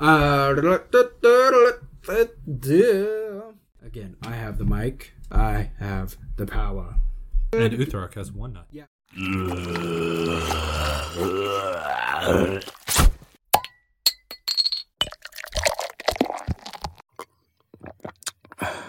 Uh, again, I have the mic. I have the power. And Uthrak has one nut. Yeah.